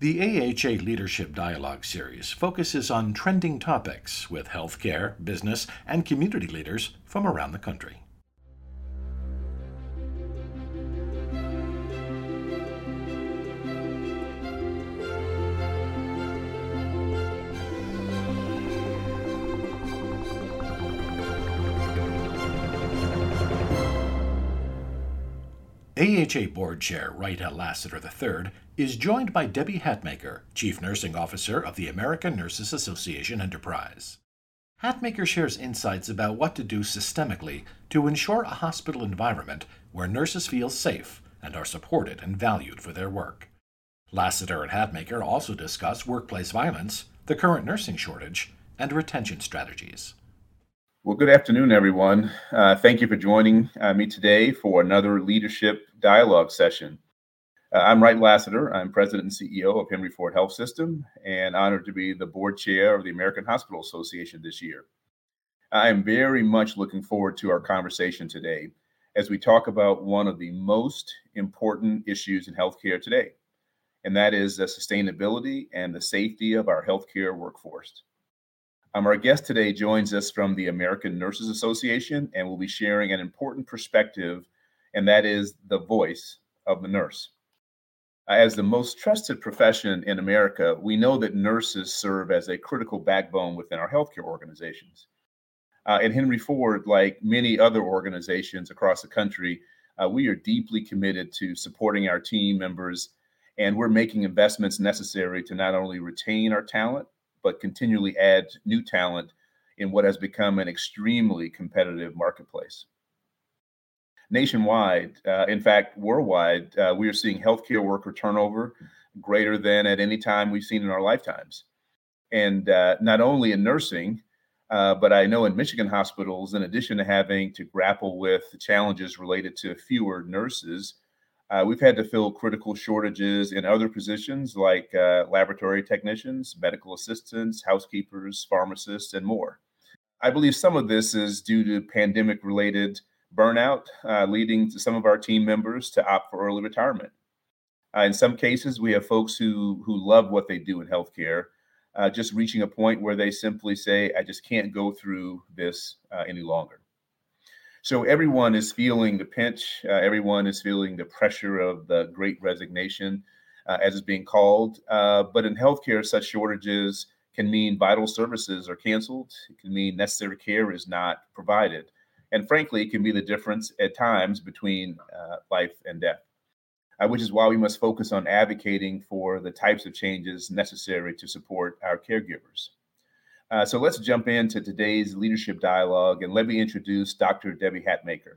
The AHA Leadership Dialogue series focuses on trending topics with healthcare, business, and community leaders from around the country. AHA Board Chair L. Lassiter III is joined by Debbie Hatmaker, Chief Nursing Officer of the American Nurses Association Enterprise. Hatmaker shares insights about what to do systemically to ensure a hospital environment where nurses feel safe and are supported and valued for their work. Lassiter and Hatmaker also discuss workplace violence, the current nursing shortage, and retention strategies. Well, good afternoon, everyone. Uh, thank you for joining uh, me today for another leadership dialogue session. Uh, I'm Wright Lassiter. I'm president and CEO of Henry Ford Health System and honored to be the board chair of the American Hospital Association this year. I am very much looking forward to our conversation today as we talk about one of the most important issues in healthcare today, and that is the sustainability and the safety of our healthcare workforce. Um, our guest today joins us from the American Nurses Association and will be sharing an important perspective, and that is the voice of the nurse. As the most trusted profession in America, we know that nurses serve as a critical backbone within our healthcare organizations. Uh, and Henry Ford, like many other organizations across the country, uh, we are deeply committed to supporting our team members, and we're making investments necessary to not only retain our talent, but continually add new talent in what has become an extremely competitive marketplace. Nationwide, uh, in fact, worldwide, uh, we are seeing healthcare worker turnover greater than at any time we've seen in our lifetimes. And uh, not only in nursing, uh, but I know in Michigan hospitals, in addition to having to grapple with the challenges related to fewer nurses, uh, we've had to fill critical shortages in other positions like uh, laboratory technicians, medical assistants, housekeepers, pharmacists, and more. I believe some of this is due to pandemic related burnout, uh, leading to some of our team members to opt for early retirement. Uh, in some cases, we have folks who, who love what they do in healthcare, uh, just reaching a point where they simply say, I just can't go through this uh, any longer. So everyone is feeling the pinch. Uh, everyone is feeling the pressure of the great resignation, uh, as it's being called. But in healthcare, such shortages can mean vital services are canceled. It can mean necessary care is not provided. And frankly, it can be the difference at times between uh, life and death, uh, which is why we must focus on advocating for the types of changes necessary to support our caregivers. Uh, so let's jump into today's leadership dialogue and let me introduce Dr. Debbie Hatmaker.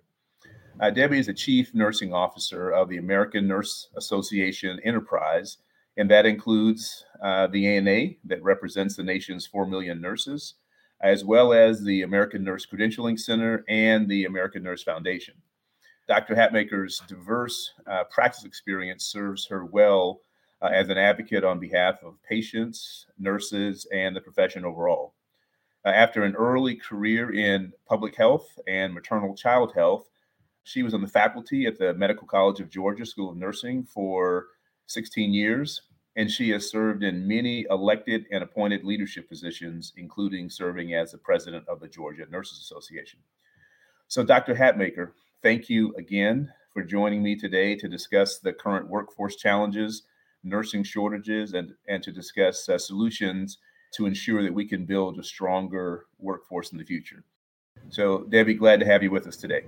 Uh, Debbie is the Chief Nursing Officer of the American Nurse Association Enterprise, and that includes uh, the ANA that represents the nation's 4 million nurses, as well as the American Nurse Credentialing Center and the American Nurse Foundation. Dr. Hatmaker's diverse uh, practice experience serves her well uh, as an advocate on behalf of patients, nurses, and the profession overall. Uh, after an early career in public health and maternal child health, she was on the faculty at the Medical College of Georgia School of Nursing for 16 years, and she has served in many elected and appointed leadership positions, including serving as the president of the Georgia Nurses Association. So, Dr. Hatmaker, thank you again for joining me today to discuss the current workforce challenges nursing shortages and, and to discuss uh, solutions to ensure that we can build a stronger workforce in the future. So, Debbie, glad to have you with us today.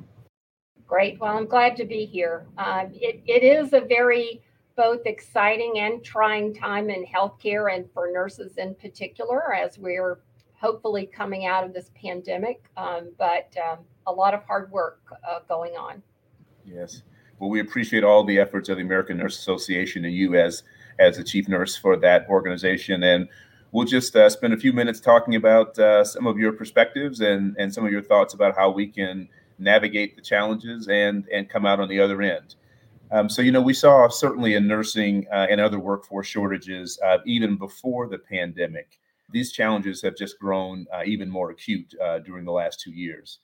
Great. Well, I'm glad to be here. Uh, it, it is a very both exciting and trying time in healthcare and for nurses in particular as we're hopefully coming out of this pandemic, um, but um, a lot of hard work uh, going on. Yes. Well, we appreciate all the efforts of the American Nurse Association and you as as the chief nurse for that organization. And we'll just uh, spend a few minutes talking about uh, some of your perspectives and and some of your thoughts about how we can navigate the challenges and and come out on the other end. Um, so you know we saw certainly in nursing uh, and other workforce shortages uh, even before the pandemic. These challenges have just grown uh, even more acute uh, during the last two years.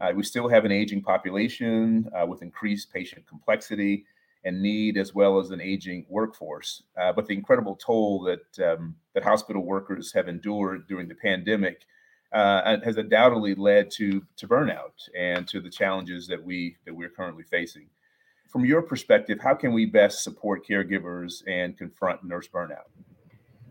Uh, we still have an aging population uh, with increased patient complexity, and need, as well as an aging workforce. But the incredible toll that um, that hospital workers have endured during the pandemic has undoubtedly led to to burnout and to the challenges that we that we're currently facing. From your perspective, how can we best support caregivers and confront nurse burnout?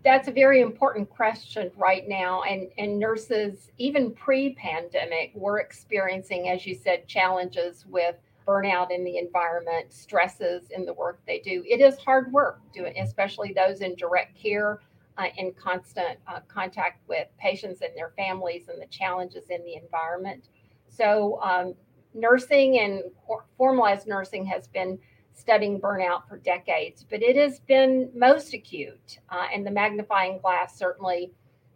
That's a very important question right now. And, and nurses, even pre pandemic, were experiencing, as you said, challenges with burnout in the environment, stresses in the work they do. It is hard work, doing, especially those in direct care, uh, in constant uh, contact with patients and their families, and the challenges in the environment. So, um, nursing and formalized nursing has been studying burnout for decades, but it has been most acute, uh, and the magnifying glass certainly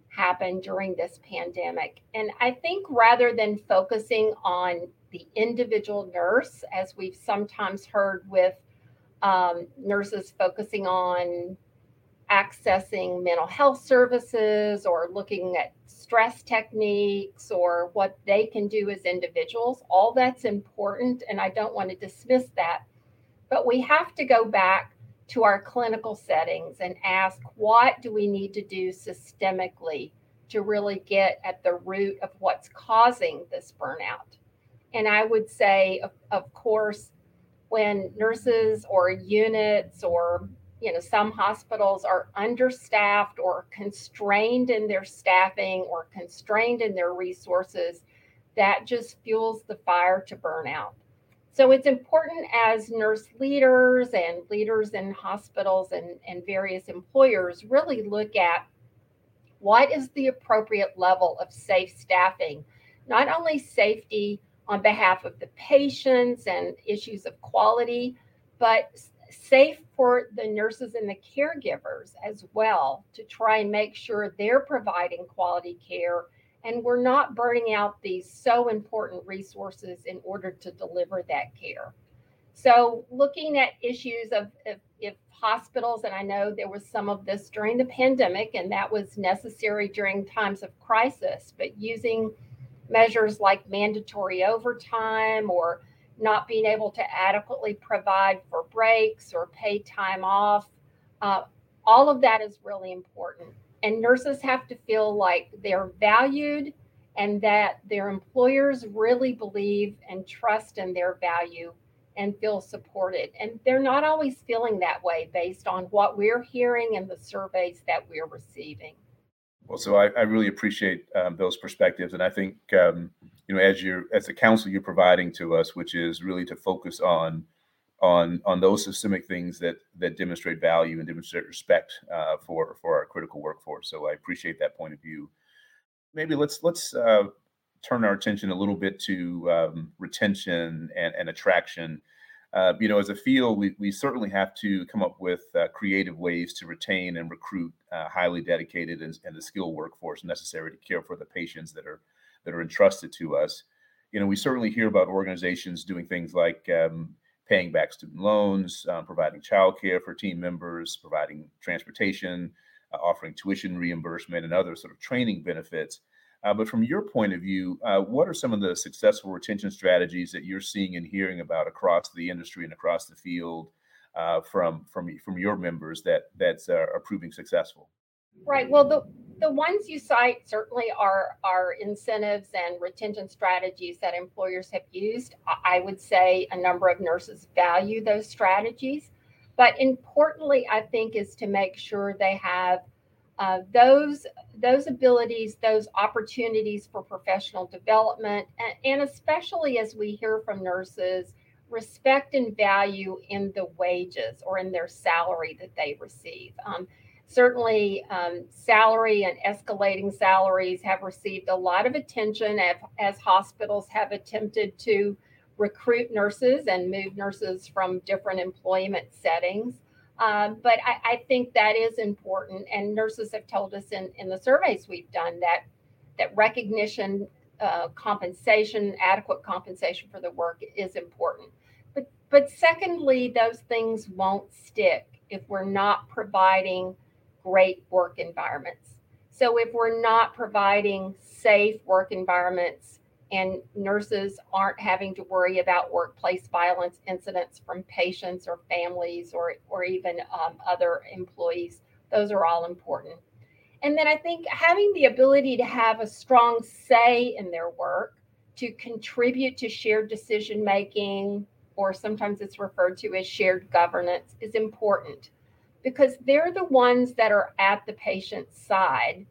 happened during this pandemic. And I think rather than focusing on the individual nurse, as we've sometimes heard with um, nurses focusing on accessing mental health services or looking at stress techniques or what they can do as individuals. All that's important, and I don't want to dismiss that. But we have to go back to our clinical settings and ask what do we need to do systemically to really get at the root of what's causing this burnout. And I would say, of, of course, when nurses or units or you know some hospitals are understaffed or constrained in their staffing or constrained in their resources that just fuels the fire to burn out. So it's important as nurse leaders and leaders in hospitals and, and various employers really look at what is the appropriate level of safe staffing not only safety on behalf of the patients and issues of quality but safe for the nurses and the caregivers as well to try and make sure they're providing quality care and we're not burning out these so important resources in order to deliver that care. So, looking at issues of if, if, hospitals, and I know there was some of this during the pandemic, and that was necessary during times of crisis, but using measures like mandatory overtime or not being able to adequately provide for breaks or pay time off. Uh, all of that is really important. And nurses have to feel like they're valued and that their employers really believe and trust in their value and feel supported. And they're not always feeling that way based on what we're hearing and the surveys that we're receiving. Well, so I, I really appreciate um, those perspectives, and I think um, you know as you as the counsel you're providing to us, which is really to focus on on on those systemic things that that demonstrate value and demonstrate respect uh, for for our critical workforce. So I appreciate that point of view. Maybe let's let's uh, turn our attention a little bit to um, retention and, and attraction uh, you know, as a field, we, we certainly have to come up with uh, creative ways to retain and recruit uh, highly dedicated and, and, the skilled workforce necessary to care for the patients that are that are entrusted to us. You know, we certainly hear about organizations doing things like um, paying back student loans, um, providing childcare for team members, providing transportation, uh, offering tuition reimbursement, and other sort of training benefits. Uh, but from your point of view, uh, what are some of the successful retention strategies that you're seeing and hearing about across the industry and across the field uh, from from from your members that that's uh, are proving successful? Right. Well, the the ones you cite certainly are are incentives and retention strategies that employers have used. I would say a number of nurses value those strategies, but importantly, I think is to make sure they have uh, those those abilities, those opportunities for professional development, and, and, especially as we hear from nurses, respect and value in the wages or in their salary that they receive. Um, certainly, um, salary and escalating salaries have received a lot of attention as, as hospitals have attempted to recruit nurses and move nurses from different employment settings. Um, but I, I, think that is important. And nurses have told us in, in the surveys we've done that that recognition, uh, compensation, adequate compensation for the work is important. But but secondly, those things won't stick if we're not providing great work environments. So if we're not providing safe work environments and nurses aren't having to worry about workplace violence incidents from patients or families or, or even um, other employees. Those are all important. And then I think having the ability to have a strong say in their work, to contribute to shared decision making, or sometimes it's referred to as shared governance, is important because they're the ones that are at the patient's side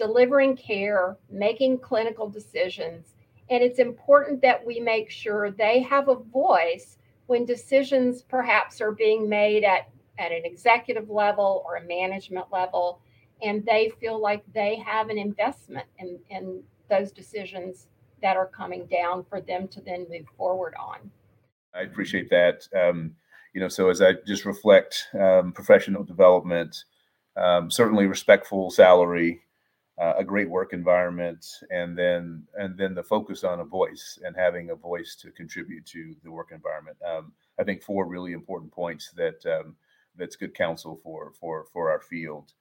delivering care, making clinical decisions. And it's important that we make sure they have a voice when decisions perhaps are being made at, at an executive level or a management level, and they feel like they have an investment in, in those decisions that are coming down for them to then move forward on. I appreciate that. Um, you know, so as I just reflect um, professional development, um, certainly respectful salary, uh, a great work environment, and then and then the focus on a voice and having a voice to contribute to the work environment. Um, I think four really important points that um, that's good counsel for for for our field.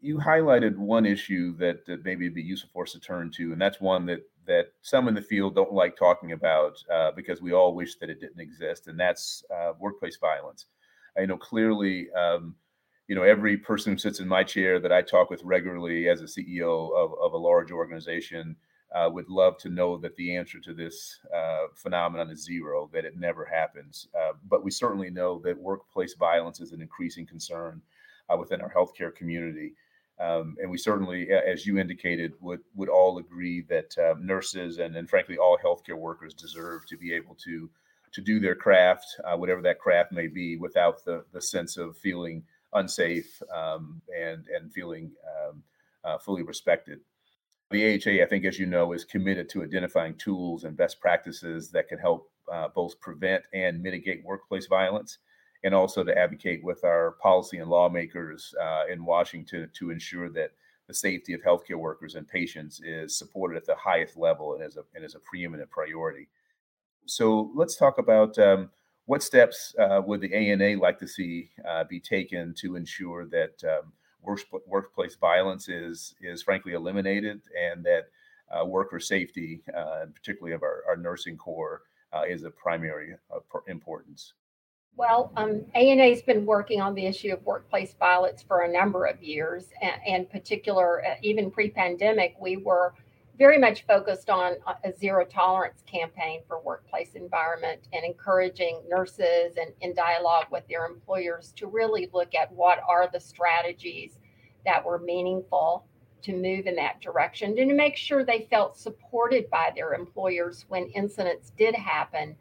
You highlighted one issue that, that maybe would be useful for us to turn to, and that's one that that some in the field don't like talking about uh, because we all wish that it didn't exist, and that's uh, workplace violence. I know clearly. Um, you know, every person who sits in my chair that I talk with regularly as a CEO of, of a large organization uh, would love to know that the answer to this uh, phenomenon is zero, that it never happens. Uh, but we certainly know that workplace violence is an increasing concern uh, within our healthcare community. Um, and we certainly, as you indicated, would would all agree that um, nurses and, and frankly all healthcare workers deserve to be able to to do their craft, uh, whatever that craft may be, without the the sense of feeling unsafe um, and and feeling um, uh, fully respected. The AHA, I think, as you know, is committed to identifying tools and best practices that can help uh, both prevent and mitigate workplace violence, and also to advocate with our policy and lawmakers uh, in Washington to ensure that the safety of healthcare workers and patients is supported at the highest level and as a and as a preeminent priority. So let's talk about um, what steps uh, would the ANA like to see uh, be taken to ensure that um, work, workplace violence is is frankly eliminated and that uh, worker safety, uh, particularly of our, our nursing corps, uh, is of primary uh, importance? Well, um, ANA has been working on the issue of workplace violence for a number of years, and, and particular, even pre-pandemic, we were very much focused on a zero tolerance campaign for workplace environment and encouraging nurses and in dialogue with their employers to really look at what are the strategies that were meaningful to move in that direction and to make sure they felt supported by their employers when incidents did happen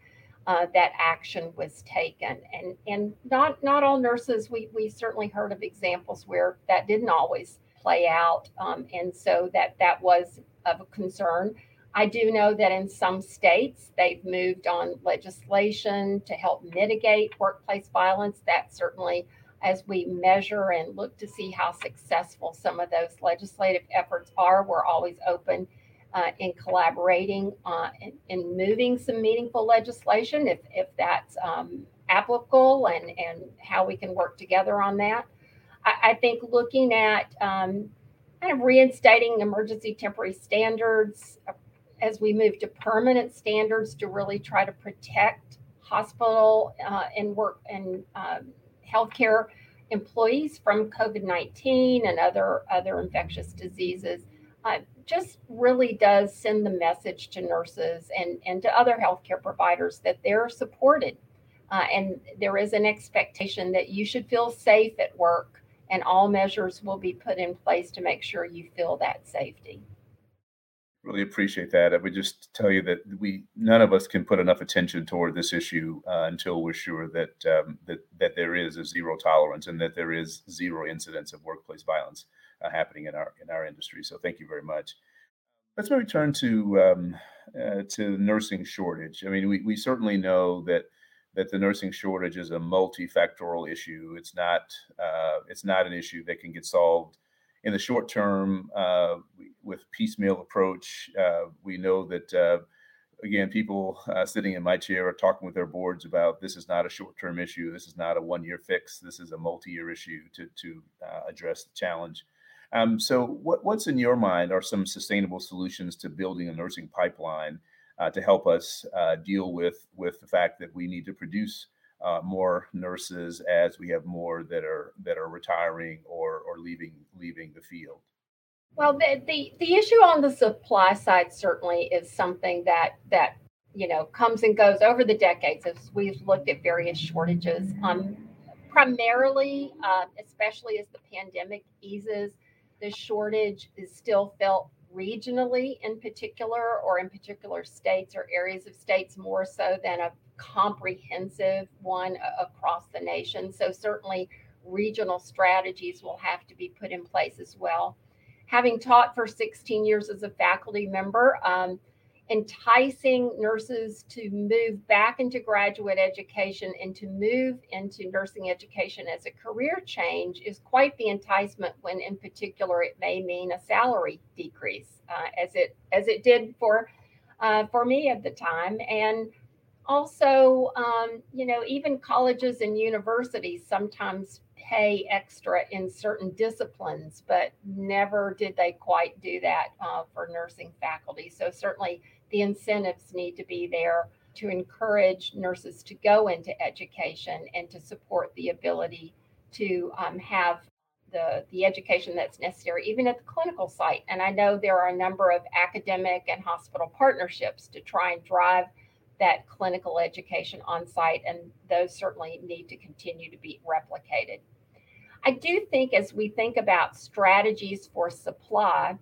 uh, that action was taken. And and not not all nurses we we certainly heard of examples where that didn't always play out um, and so that that was of a concern. I do know that in some states they've moved on legislation to help mitigate workplace violence. That certainly, as we measure and look to see how successful some of those legislative efforts are, we're always open uh, in collaborating uh, in, in, moving some meaningful legislation if, if that's um, applicable and, and how we can work together on that. I, I think looking at um, kind of reinstating emergency temporary standards uh, as we move to permanent standards to really try to protect hospital uh, and work and um, healthcare employees from COVID-19 and other other infectious diseases. Uh, just really does send the message to nurses and, and to other healthcare providers that they're supported. Uh, and there is an expectation that you should feel safe at work and all measures will be put in place to make sure you feel that safety. Really appreciate that. I would just tell you that we none of us can put enough attention toward this issue uh, until we're sure that um, that that there is a zero tolerance and that there is zero incidents of workplace violence uh, happening in our in our industry. So thank you very much. Let's maybe turn to um, uh, to nursing shortage. I mean, we we certainly know that that the nursing shortage is a multifactorial issue. It's not uh, it's not an issue that can get solved in the short term uh, with piecemeal approach. Uh, we know that uh, again, people uh, sitting in my chair are talking with their boards about this is not a short term issue. This is not a one year fix. This is a multi year issue to to uh, address the challenge. Um, so, what, what's in your mind are some sustainable solutions to building a nursing pipeline uh, to help us uh, deal with with the fact that we need to produce uh, more nurses as we have more that are that are retiring or or leaving leaving the field? Well, the, the, the issue on the supply side certainly is something that that you know comes and goes over the decades as we've looked at various shortages. Um, primarily, uh, especially as the pandemic eases, the shortage is still felt regionally in particular, or in particular states or areas of states more so than a comprehensive one across the nation. So certainly regional strategies will have to be put in place as well having taught for 16 years as a faculty member, um, enticing nurses to move back into graduate education and to move into nursing education as a career change is quite the enticement when in particular it may mean a salary decrease uh, as it as it did for uh, for me at the time and also um, you know even colleges and universities sometimes pay extra in certain disciplines, but never did they quite do that uh, for nursing faculty. So, certainly, the incentives need to be there to encourage nurses to go into education and to support the ability to um, have the, the education that's necessary, even at the clinical site. And I know there are a number of academic and hospital partnerships to try and drive that clinical education on site, and those certainly need to continue to be replicated. I do think as we think about strategies for supply,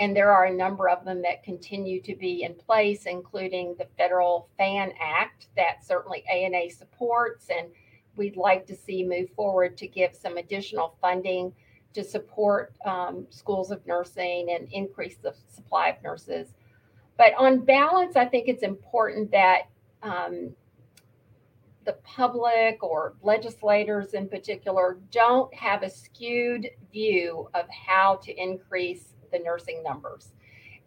and there are a number of them that continue to be in place, including the Federal FAAN Act that certainly ANA supports, and we'd like to see move forward to give some additional funding to support um, schools of nursing and increase the supply of nurses. But on balance, I think it's important that um, the public or legislators in particular don't have a skewed view of how to increase the nursing numbers.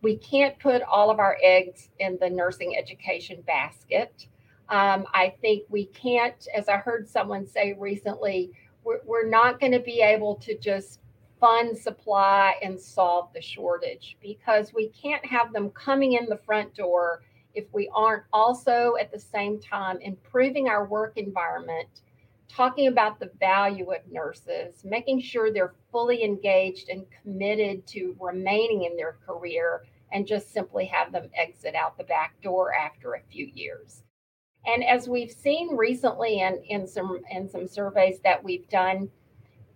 We can't put all of our eggs in the nursing education basket. Um, I think we can't, as I heard someone say recently, we're, we're not going to be able to just fund supply and solve the shortage because we can't have them coming in the front door if we aren't also at the same time improving our work environment, talking about the value of nurses, making sure they're fully engaged and committed to remaining in their career, and just simply have them exit out the back door after a few years. And as we've seen recently in, in some in some surveys that we've done,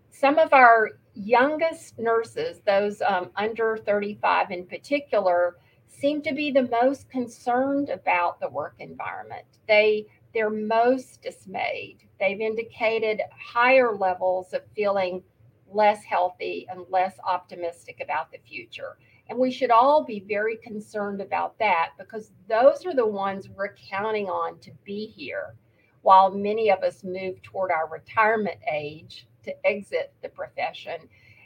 some of our youngest nurses, those um, under 35 in particular, seem to be the most concerned about the work environment. They they're most dismayed. They've indicated higher levels of feeling less healthy and less optimistic about the future. And we should all be very concerned about that because those are the ones we're counting on to be here while many of us move toward our retirement age to exit the profession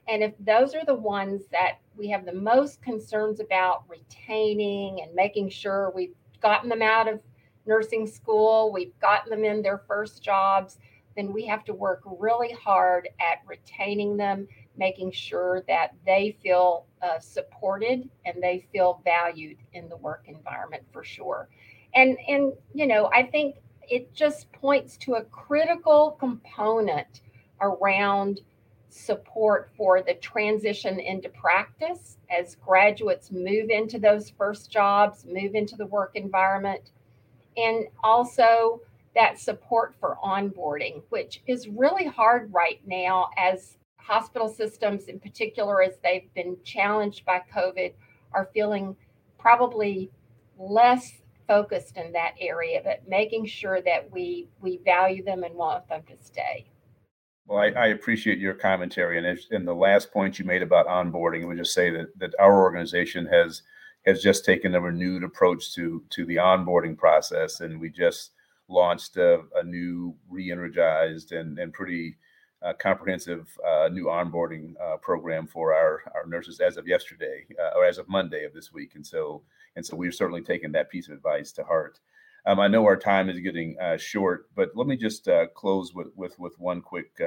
and if those are the ones that we have the most concerns about retaining and making sure we've gotten them out of nursing school, we've gotten them in their first jobs, then we have to work really hard at retaining them, making sure that they feel uh, supported and they feel valued in the work environment for sure. And and you know, I think it just points to a critical component around support for the transition into practice as graduates move into those first jobs, move into the work environment, and also that support for onboarding, which is really hard right now as hospital systems, in particular, as they've been challenged by COVID, are feeling probably less focused in that area, but making sure that we we value them and want them to stay. Well, I, I, appreciate your commentary, and and the last point you made about onboarding, I would just say that that our organization has has just taken a renewed approach to to the onboarding process, and we just launched a, a new, re-energized, and and pretty uh, comprehensive uh, new onboarding uh, program for our our nurses as of yesterday uh, or as of Monday of this week, and so and so we've certainly taken that piece of advice to heart. Um, I know our time is getting uh, short, but let me just uh, close with, with with one quick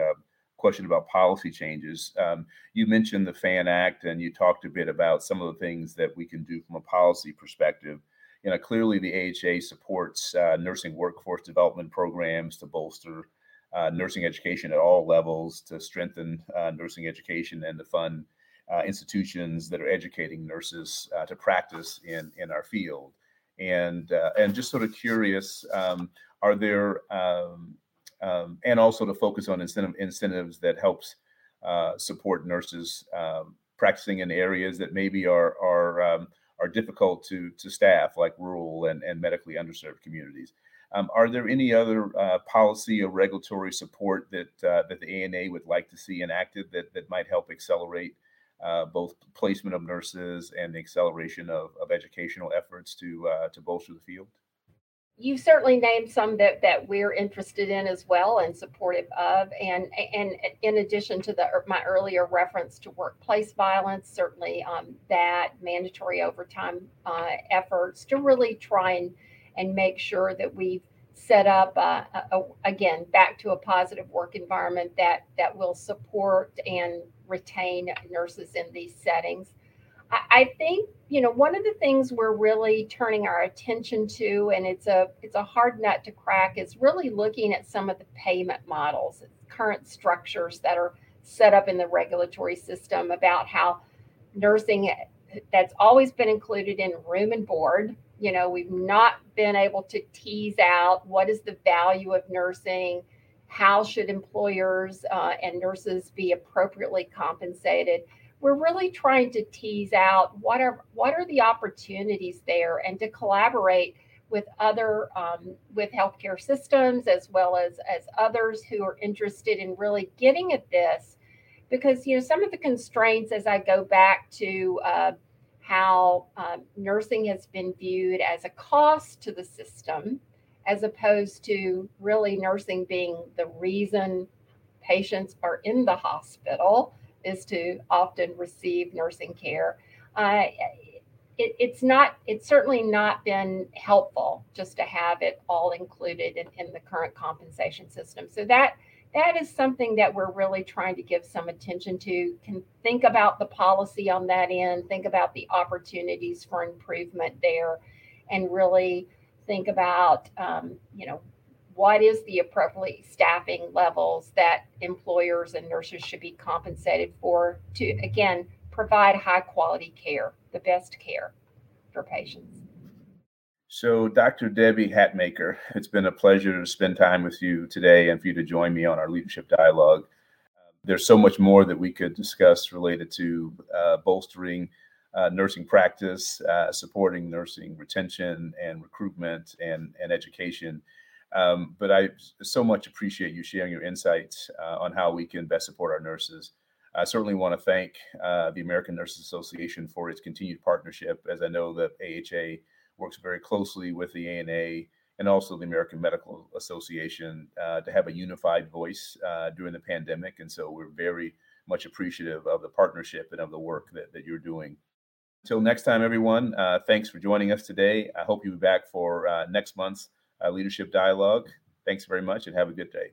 question about policy changes. Um, you mentioned the FAAN Act, and you talked a bit about some of the things that we can do from a policy perspective. You know, clearly the AHA supports uh, nursing workforce development programs to bolster uh, nursing education at all levels, to strengthen uh, nursing education, and to fund uh, institutions that are educating nurses uh, to practice in in our field. And uh, and just sort of curious, um, are there um, um, and also to focus on incentive incentives that helps uh, support nurses um, practicing in areas that maybe are are um, are difficult to to staff, like rural and, and medically underserved communities. Um, are there any other uh, policy or regulatory support that uh, that the ANA would like to see enacted that that might help accelerate uh, both placement of nurses and the acceleration of, of educational efforts to uh, to bolster the field? You certainly named some that that we're interested in as well and supportive of. And and in addition to the my earlier reference to workplace violence certainly um, that mandatory overtime uh, efforts to really try and and make sure that we've set up uh, a, a, again back to a positive work environment that that will support and retain nurses in these settings I think you know one of the things we're really turning our attention to, and it's a it's a hard nut to crack, is really looking at some of the payment models, current structures that are set up in the regulatory system about how nursing that's always been included in room and board. You know, we've not been able to tease out what is the value of nursing, how should employers uh, and nurses be appropriately compensated we're really trying to tease out what are what are the opportunities there and to collaborate with other um, with healthcare systems as well as as others who are interested in really getting at this. Because you know some of the constraints as i go back to uh, how um, nursing has been viewed as a cost to the system as opposed to really nursing being the reason patients are in the hospital is to often receive nursing care. Uh, it, it's not it's certainly not been helpful just to have it all included in, in the current compensation system so that that is something that we're really trying to give some attention to can think about the policy on that end think about the opportunities for improvement there and really think about um, you know what is the appropriate staffing levels that employers and nurses should be compensated for to again provide high quality care the best care for patients so dr debbie hatmaker it's been a pleasure to spend time with you today and for you to join me on our leadership dialogue there's so much more that we could discuss related to uh, bolstering uh, nursing practice, uh, supporting nursing retention and recruitment and, and education. Um, but I so much appreciate you sharing your insights uh, on how we can best support our nurses. I certainly want to thank uh, the American Nurses Association for its continued partnership, as I know that AHA works very closely with the ANA and also the American Medical Association uh, to have a unified voice uh, during the pandemic. And so we're very much appreciative of the partnership and of the work that, that you're doing. Until next time, everyone, uh, thanks for joining us today. I hope you'll be back for uh, next month's Uh, leadership dialogue. Thanks very much and have a good day.